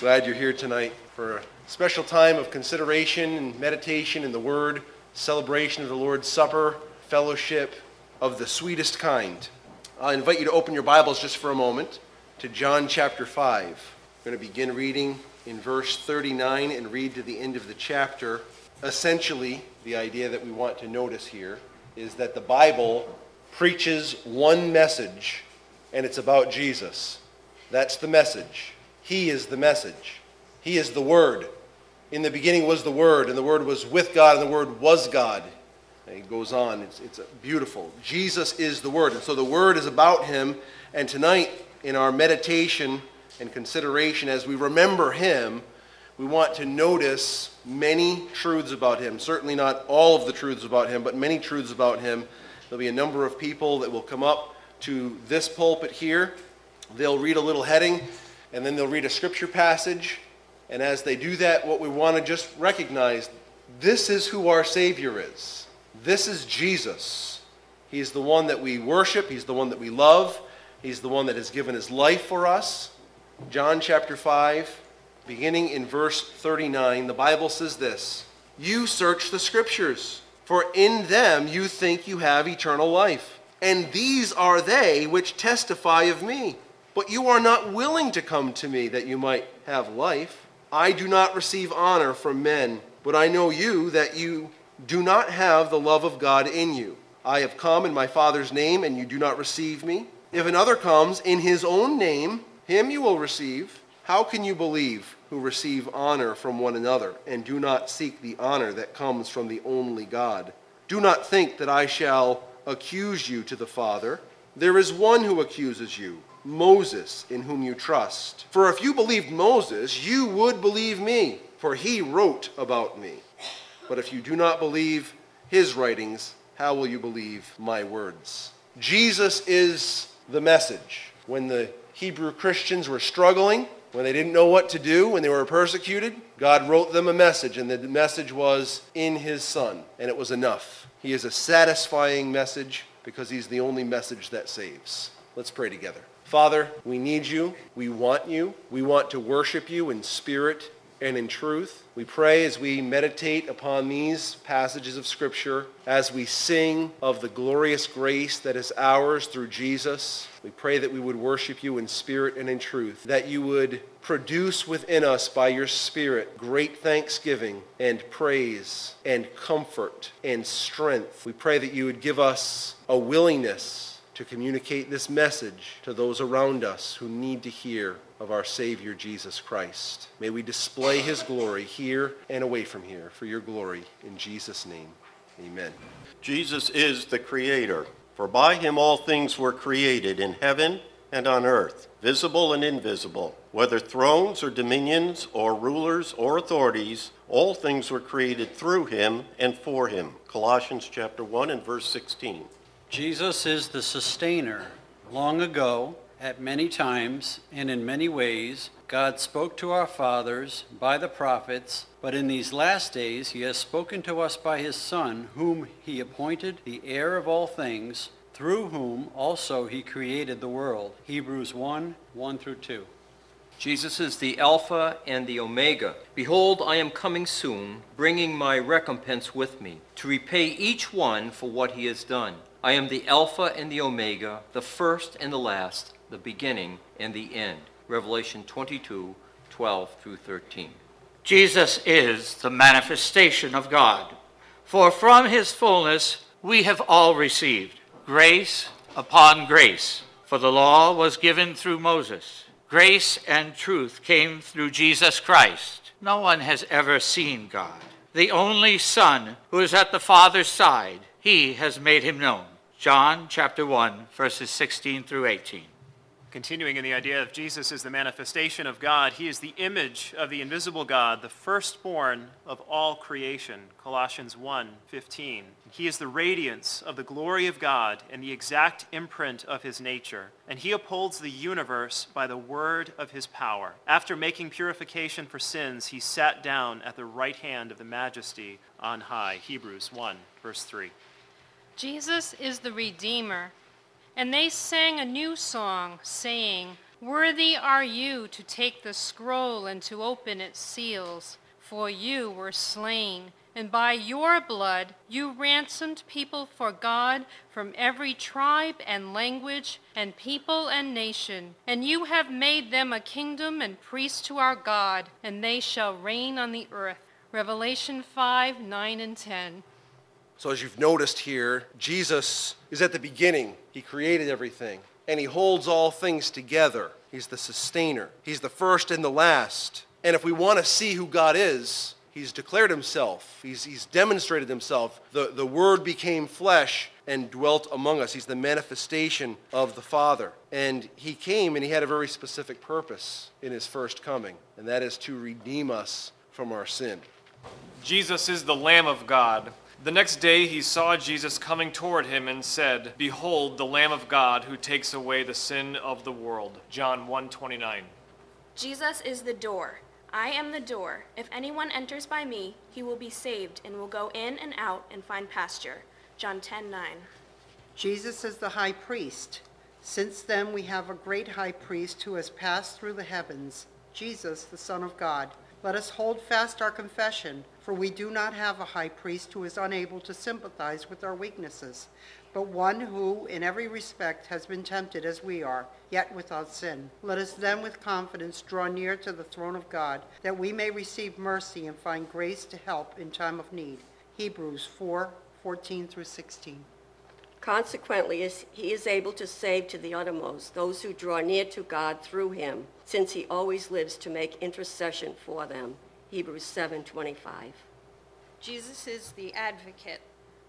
Glad you're here tonight for a special time of consideration and meditation in the Word, celebration of the Lord's Supper, fellowship of the sweetest kind. I invite you to open your Bibles just for a moment to John chapter 5. I'm going to begin reading in verse 39 and read to the end of the chapter. Essentially, the idea that we want to notice here is that the Bible preaches one message, and it's about Jesus. That's the message. He is the message. He is the Word. In the beginning was the Word, and the Word was with God, and the Word was God. And it goes on. It's, it's beautiful. Jesus is the Word. And so the Word is about Him. And tonight, in our meditation and consideration, as we remember Him, we want to notice many truths about Him. Certainly not all of the truths about Him, but many truths about Him. There'll be a number of people that will come up to this pulpit here. They'll read a little heading and then they'll read a scripture passage. And as they do that, what we want to just recognize this is who our Savior is. This is Jesus. He's the one that we worship, He's the one that we love, He's the one that has given His life for us. John chapter 5, beginning in verse 39, the Bible says this You search the Scriptures, for in them you think you have eternal life. And these are they which testify of me. But you are not willing to come to me that you might have life. I do not receive honor from men, but I know you that you do not have the love of God in you. I have come in my Father's name, and you do not receive me. If another comes in his own name, him you will receive. How can you believe who receive honor from one another, and do not seek the honor that comes from the only God? Do not think that I shall accuse you to the Father. There is one who accuses you Moses, in whom you trust. For if you believed Moses, you would believe me, for he wrote about me. But if you do not believe his writings, how will you believe my words? Jesus is the message. When the Hebrew Christians were struggling, when they didn't know what to do, when they were persecuted, God wrote them a message, and the message was in his Son, and it was enough. He is a satisfying message because he's the only message that saves. Let's pray together. Father, we need you. We want you. We want to worship you in spirit and in truth. We pray as we meditate upon these passages of Scripture, as we sing of the glorious grace that is ours through Jesus. We pray that we would worship you in spirit and in truth, that you would produce within us by your Spirit great thanksgiving and praise and comfort and strength. We pray that you would give us a willingness to communicate this message to those around us who need to hear of our Savior Jesus Christ. May we display his glory here and away from here for your glory. In Jesus' name, amen. Jesus is the Creator, for by him all things were created in heaven and on earth, visible and invisible. Whether thrones or dominions or rulers or authorities, all things were created through him and for him. Colossians chapter 1 and verse 16. Jesus is the sustainer. Long ago, at many times and in many ways, God spoke to our fathers by the prophets, but in these last days he has spoken to us by his Son, whom he appointed the heir of all things, through whom also he created the world. Hebrews 1 1 through 2. Jesus is the Alpha and the Omega. Behold, I am coming soon, bringing my recompense with me, to repay each one for what he has done. I am the Alpha and the Omega, the first and the last, the beginning and the end. Revelation 22, 12 through 13. Jesus is the manifestation of God. For from his fullness we have all received grace upon grace. For the law was given through Moses. Grace and truth came through Jesus Christ. No one has ever seen God. The only Son who is at the Father's side, he has made him known. John chapter 1, verses 16 through 18. Continuing in the idea of Jesus as the manifestation of God, he is the image of the invisible God, the firstborn of all creation. Colossians 1:15. He is the radiance of the glory of God and the exact imprint of his nature, and he upholds the universe by the word of his power. After making purification for sins, he sat down at the right hand of the majesty on high. Hebrews 1 verse 3. Jesus is the Redeemer. And they sang a new song, saying, Worthy are you to take the scroll and to open its seals, for you were slain, and by your blood you ransomed people for God from every tribe and language and people and nation. And you have made them a kingdom and priests to our God, and they shall reign on the earth. Revelation 5 9 and 10. So, as you've noticed here, Jesus is at the beginning. He created everything, and He holds all things together. He's the sustainer, He's the first and the last. And if we want to see who God is, He's declared Himself, He's, he's demonstrated Himself. The, the Word became flesh and dwelt among us. He's the manifestation of the Father. And He came and He had a very specific purpose in His first coming, and that is to redeem us from our sin. Jesus is the Lamb of God. The next day he saw Jesus coming toward him and said, Behold the Lamb of God who takes away the sin of the world. John 1:29. Jesus is the door. I am the door. If anyone enters by me, he will be saved and will go in and out and find pasture. John 10:9. Jesus is the high priest. Since then we have a great high priest who has passed through the heavens, Jesus, the Son of God. Let us hold fast our confession, for we do not have a high priest who is unable to sympathize with our weaknesses, but one who, in every respect, has been tempted as we are, yet without sin. Let us then with confidence draw near to the throne of God, that we may receive mercy and find grace to help in time of need. Hebrews 4 14 through 16. Consequently, he is able to save to the uttermost those who draw near to God through him, since he always lives to make intercession for them. Hebrews 7:25. Jesus is the advocate.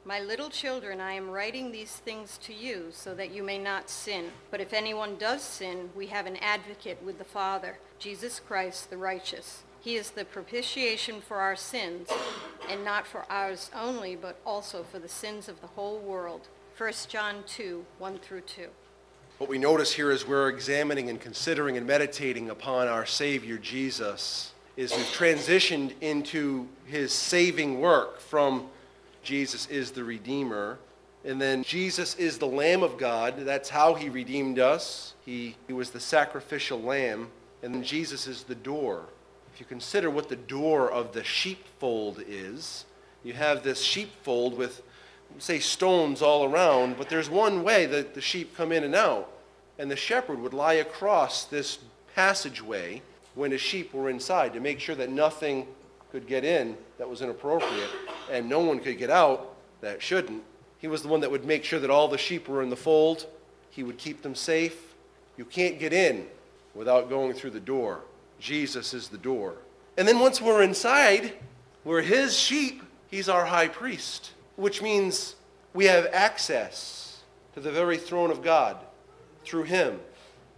My little children, I am writing these things to you so that you may not sin. But if anyone does sin, we have an advocate with the Father, Jesus Christ the righteous. He is the propitiation for our sins, and not for ours only, but also for the sins of the whole world. 1 John 2 1 through 2. What we notice here as we're examining and considering and meditating upon our Savior Jesus is we've transitioned into his saving work from Jesus is the Redeemer. And then Jesus is the Lamb of God. That's how he redeemed us. He, he was the sacrificial lamb. And then Jesus is the door. If you consider what the door of the sheepfold is, you have this sheepfold with, say, stones all around, but there's one way that the sheep come in and out. And the shepherd would lie across this passageway when his sheep were inside to make sure that nothing could get in that was inappropriate and no one could get out that shouldn't. He was the one that would make sure that all the sheep were in the fold. He would keep them safe. You can't get in without going through the door. Jesus is the door. And then once we're inside, we're his sheep. He's our high priest, which means we have access to the very throne of God through him.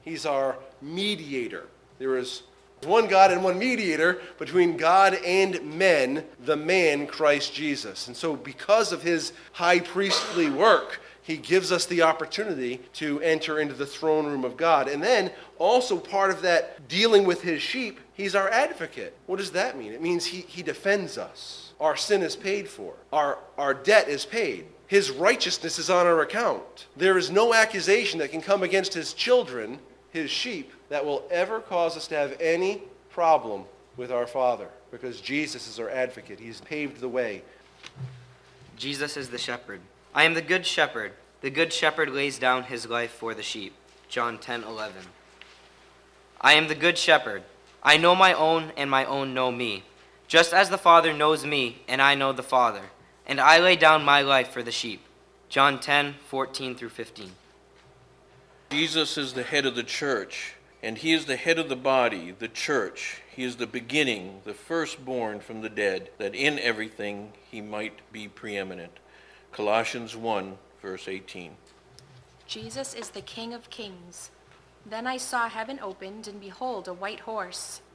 He's our mediator. There is one God and one mediator between God and men, the man Christ Jesus. And so, because of his high priestly work, he gives us the opportunity to enter into the throne room of God. And then, also part of that dealing with his sheep, he's our advocate. What does that mean? It means he, he defends us. Our sin is paid for, our, our debt is paid. His righteousness is on our account. There is no accusation that can come against his children, his sheep, that will ever cause us to have any problem with our Father because Jesus is our advocate. He's paved the way. Jesus is the shepherd. I am the good shepherd. The good shepherd lays down his life for the sheep. John 10:11. I am the good shepherd. I know my own and my own know me. Just as the Father knows me and I know the Father, and I lay down my life for the sheep. John 10:14 through 15. Jesus is the head of the church, and he is the head of the body, the church. He is the beginning, the firstborn from the dead, that in everything he might be preeminent. Colossians 1, verse 18. Jesus is the King of kings. Then I saw heaven opened, and behold, a white horse.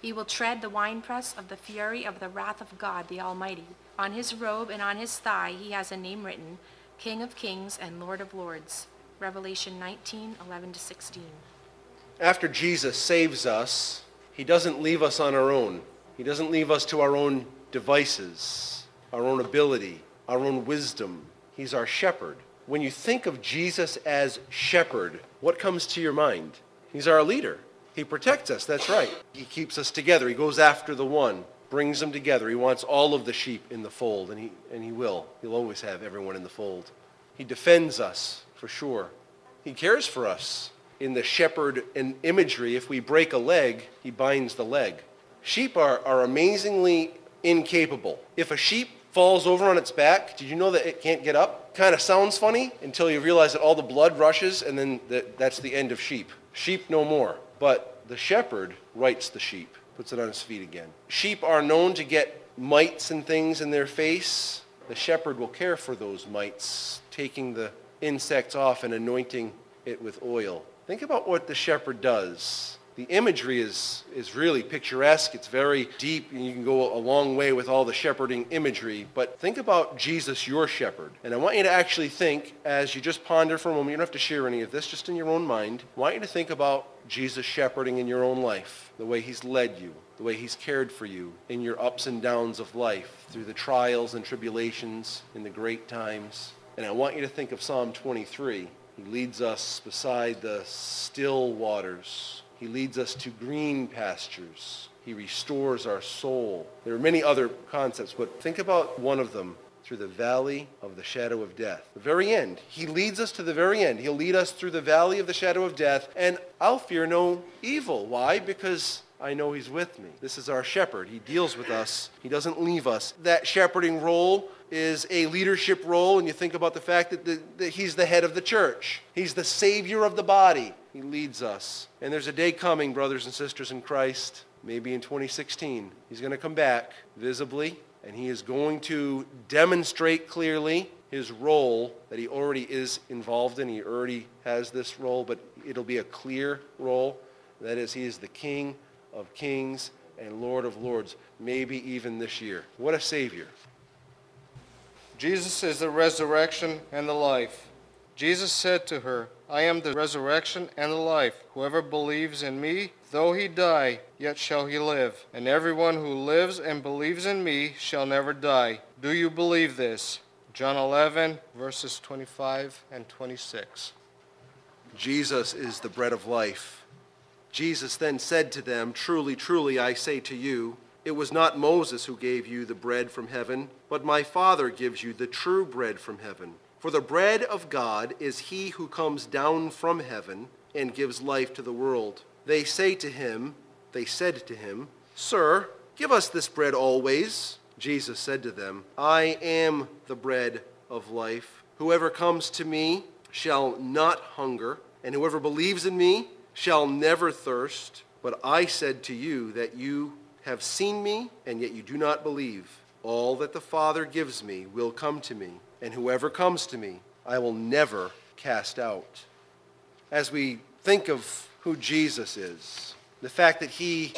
He will tread the winepress of the fury of the wrath of God the Almighty. On his robe and on his thigh he has a name written King of Kings and Lord of Lords. Revelation 19 11 16. After Jesus saves us, he doesn't leave us on our own. He doesn't leave us to our own devices, our own ability, our own wisdom. He's our shepherd. When you think of Jesus as shepherd, what comes to your mind? He's our leader. He protects us, that's right. He keeps us together. He goes after the one, brings them together. He wants all of the sheep in the fold, and he, and he will. He'll always have everyone in the fold. He defends us, for sure. He cares for us. In the shepherd and imagery, if we break a leg, he binds the leg. Sheep are, are amazingly incapable. If a sheep falls over on its back, did you know that it can't get up? Kind of sounds funny until you realize that all the blood rushes and then that, that's the end of sheep. Sheep no more. But the shepherd rights the sheep, puts it on its feet again. Sheep are known to get mites and things in their face. The shepherd will care for those mites, taking the insects off and anointing it with oil. Think about what the shepherd does. The imagery is, is really picturesque. It's very deep, and you can go a long way with all the shepherding imagery. But think about Jesus, your shepherd. And I want you to actually think, as you just ponder for a moment, you don't have to share any of this, just in your own mind. I want you to think about Jesus shepherding in your own life, the way he's led you, the way he's cared for you in your ups and downs of life, through the trials and tribulations, in the great times. And I want you to think of Psalm 23. He leads us beside the still waters. He leads us to green pastures. He restores our soul. There are many other concepts, but think about one of them through the valley of the shadow of death. The very end. He leads us to the very end. He'll lead us through the valley of the shadow of death, and I'll fear no evil. Why? Because I know he's with me. This is our shepherd. He deals with us. He doesn't leave us. That shepherding role is a leadership role, and you think about the fact that, the, that he's the head of the church. He's the savior of the body. He leads us. And there's a day coming, brothers and sisters in Christ, maybe in 2016. He's going to come back visibly, and he is going to demonstrate clearly his role that he already is involved in. He already has this role, but it'll be a clear role. That is, he is the King of kings and Lord of lords, maybe even this year. What a Savior. Jesus is the resurrection and the life. Jesus said to her, I am the resurrection and the life. Whoever believes in me, though he die, yet shall he live. And everyone who lives and believes in me shall never die. Do you believe this? John 11, verses 25 and 26. Jesus is the bread of life. Jesus then said to them, Truly, truly, I say to you, it was not Moses who gave you the bread from heaven, but my Father gives you the true bread from heaven. For the bread of God is he who comes down from heaven and gives life to the world. They say to him, they said to him, Sir, give us this bread always. Jesus said to them, I am the bread of life. Whoever comes to me shall not hunger, and whoever believes in me shall never thirst. But I said to you that you have seen me, and yet you do not believe. All that the Father gives me will come to me, and whoever comes to me, I will never cast out. As we think of who Jesus is, the fact that he,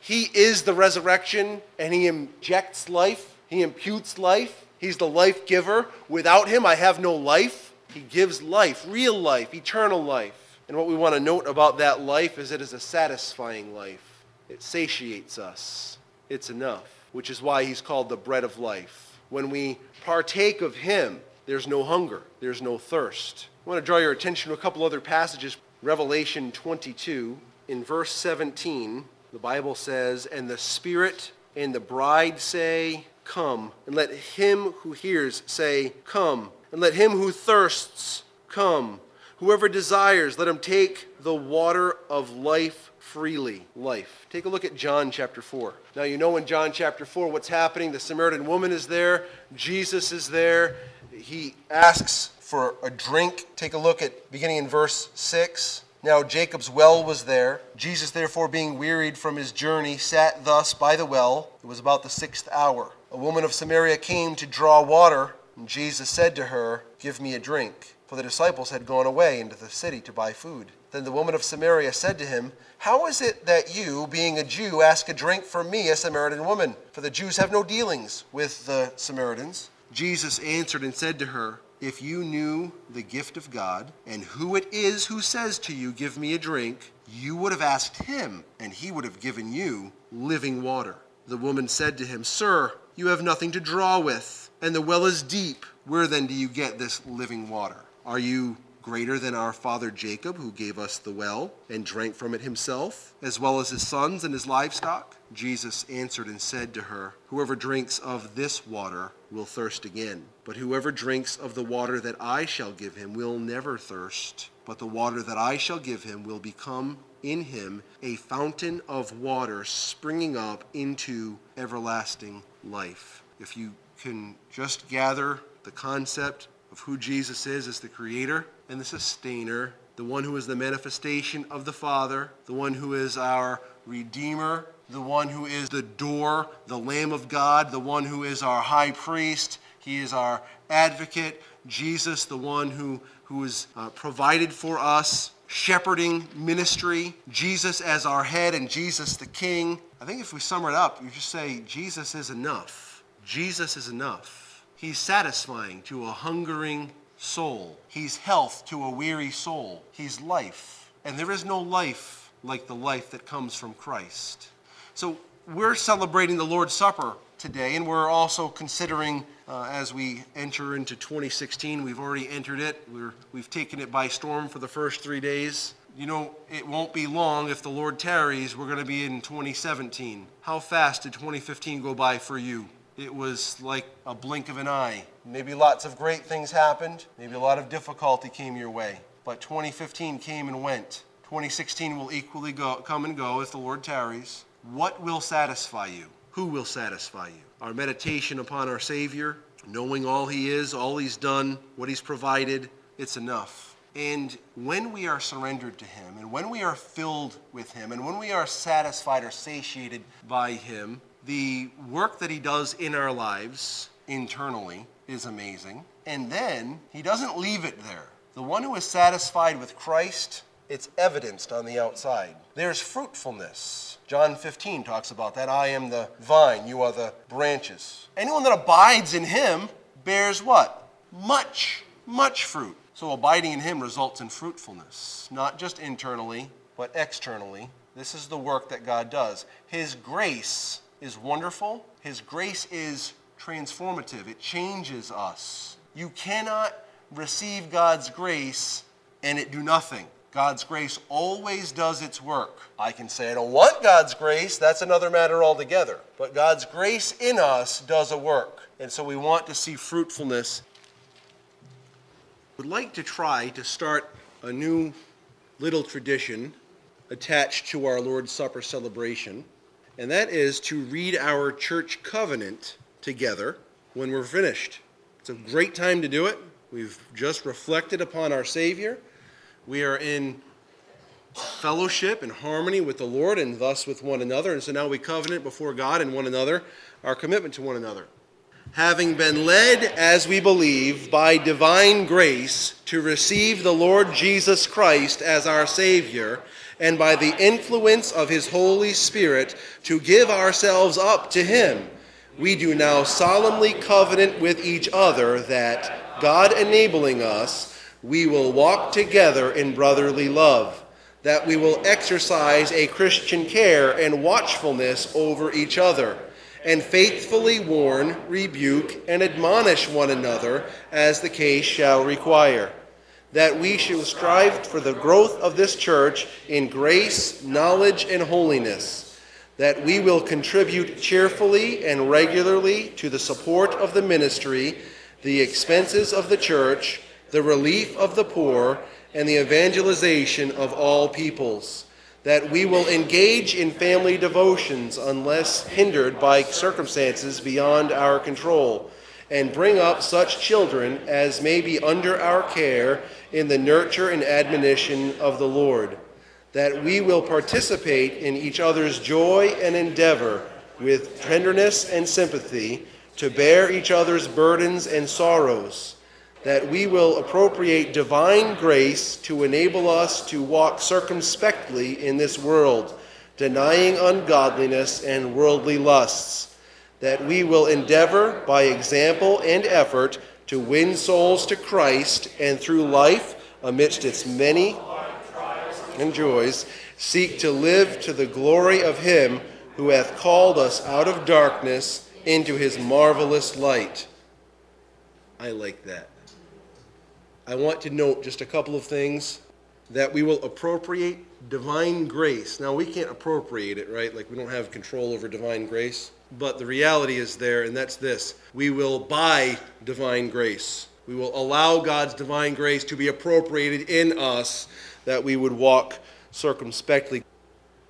he is the resurrection and he injects life, he imputes life, he's the life giver. Without him, I have no life. He gives life, real life, eternal life. And what we want to note about that life is it is a satisfying life. It satiates us. It's enough, which is why he's called the bread of life. When we partake of him, there's no hunger, there's no thirst. I want to draw your attention to a couple other passages. Revelation 22, in verse 17, the Bible says, And the Spirit and the bride say, Come. And let him who hears say, Come. And let him who thirsts come. Whoever desires, let him take the water of life freely. Life. Take a look at John chapter 4. Now, you know in John chapter 4 what's happening. The Samaritan woman is there, Jesus is there. He asks for a drink. Take a look at beginning in verse 6. Now Jacob's well was there. Jesus, therefore, being wearied from his journey, sat thus by the well. It was about the sixth hour. A woman of Samaria came to draw water, and Jesus said to her, Give me a drink. for the disciples had gone away into the city to buy food. Then the woman of Samaria said to him, How is it that you, being a Jew, ask a drink from me, a Samaritan woman? For the Jews have no dealings with the Samaritans. Jesus answered and said to her, If you knew the gift of God, and who it is who says to you, Give me a drink, you would have asked him, and he would have given you living water. The woman said to him, Sir, you have nothing to draw with, and the well is deep. Where then do you get this living water? Are you greater than our father Jacob, who gave us the well and drank from it himself, as well as his sons and his livestock? Jesus answered and said to her, Whoever drinks of this water will thirst again. But whoever drinks of the water that I shall give him will never thirst. But the water that I shall give him will become in him a fountain of water springing up into everlasting life. If you can just gather the concept of who Jesus is as the creator and the sustainer, the one who is the manifestation of the Father, the one who is our redeemer, the one who is the door, the Lamb of God, the one who is our high priest. He is our advocate. Jesus, the one who, who is uh, provided for us, shepherding ministry. Jesus as our head and Jesus the king. I think if we sum it up, you just say, Jesus is enough. Jesus is enough. He's satisfying to a hungering soul. He's health to a weary soul. He's life. And there is no life like the life that comes from Christ. So we're celebrating the Lord's Supper today, and we're also considering uh, as we enter into 2016. We've already entered it, we're, we've taken it by storm for the first three days. You know, it won't be long if the Lord tarries, we're going to be in 2017. How fast did 2015 go by for you? It was like a blink of an eye. Maybe lots of great things happened, maybe a lot of difficulty came your way, but 2015 came and went. 2016 will equally go, come and go as the Lord tarries. What will satisfy you? Who will satisfy you? Our meditation upon our Savior, knowing all He is, all He's done, what He's provided, it's enough. And when we are surrendered to Him, and when we are filled with Him, and when we are satisfied or satiated by Him, the work that He does in our lives internally is amazing. And then He doesn't leave it there. The one who is satisfied with Christ, it's evidenced on the outside. There's fruitfulness. John 15 talks about that. I am the vine, you are the branches. Anyone that abides in him bears what? Much, much fruit. So abiding in him results in fruitfulness, not just internally, but externally. This is the work that God does. His grace is wonderful, His grace is transformative, it changes us. You cannot receive God's grace and it do nothing. God's grace always does its work. I can say I don't want God's grace, that's another matter altogether. But God's grace in us does a work. And so we want to see fruitfulness. Would like to try to start a new little tradition attached to our Lord's Supper celebration, and that is to read our church covenant together when we're finished. It's a great time to do it. We've just reflected upon our Savior. We are in fellowship and harmony with the Lord and thus with one another. And so now we covenant before God and one another our commitment to one another. Having been led, as we believe, by divine grace to receive the Lord Jesus Christ as our Savior, and by the influence of His Holy Spirit to give ourselves up to Him, we do now solemnly covenant with each other that, God enabling us, we will walk together in brotherly love, that we will exercise a Christian care and watchfulness over each other, and faithfully warn, rebuke, and admonish one another as the case shall require, that we shall strive for the growth of this church in grace, knowledge, and holiness, that we will contribute cheerfully and regularly to the support of the ministry, the expenses of the church, the relief of the poor, and the evangelization of all peoples. That we will engage in family devotions unless hindered by circumstances beyond our control, and bring up such children as may be under our care in the nurture and admonition of the Lord. That we will participate in each other's joy and endeavor with tenderness and sympathy to bear each other's burdens and sorrows that we will appropriate divine grace to enable us to walk circumspectly in this world, denying ungodliness and worldly lusts, that we will endeavor by example and effort to win souls to Christ, and through life, amidst its many and joys, seek to live to the glory of Him who hath called us out of darkness into His marvelous light. I like that. I want to note just a couple of things that we will appropriate divine grace. Now, we can't appropriate it, right? Like, we don't have control over divine grace. But the reality is there, and that's this we will buy divine grace. We will allow God's divine grace to be appropriated in us that we would walk circumspectly.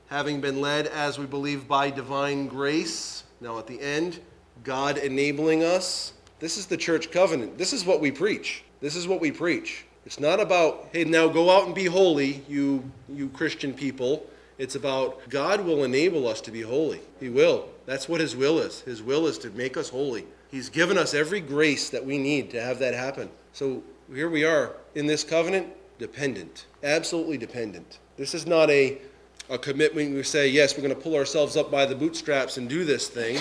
Having been led, as we believe, by divine grace, now at the end, God enabling us. This is the church covenant. This is what we preach. This is what we preach. It's not about, hey, now go out and be holy, you, you Christian people. It's about God will enable us to be holy. He will. That's what His will is. His will is to make us holy. He's given us every grace that we need to have that happen. So here we are in this covenant, dependent, absolutely dependent. This is not a, a commitment we say, yes, we're going to pull ourselves up by the bootstraps and do this thing.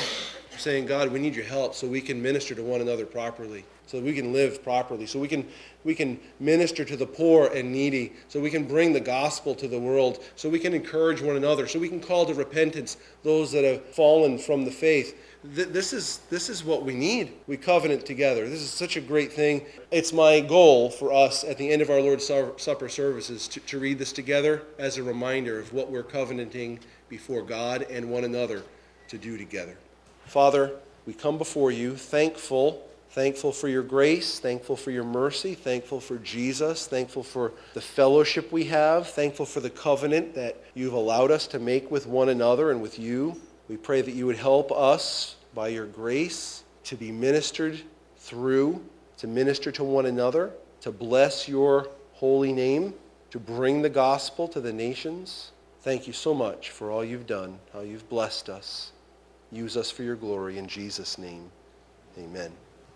Saying, God, we need your help so we can minister to one another properly so we can live properly, so we can, we can minister to the poor and needy, so we can bring the gospel to the world, so we can encourage one another, so we can call to repentance those that have fallen from the faith. This is, this is what we need. We covenant together. This is such a great thing. It's my goal for us at the end of our Lord's Supper services to, to read this together as a reminder of what we're covenanting before God and one another to do together. Father, we come before you thankful Thankful for your grace, thankful for your mercy, thankful for Jesus, thankful for the fellowship we have, thankful for the covenant that you've allowed us to make with one another and with you. We pray that you would help us by your grace to be ministered through, to minister to one another, to bless your holy name, to bring the gospel to the nations. Thank you so much for all you've done, how you've blessed us. Use us for your glory in Jesus' name. Amen.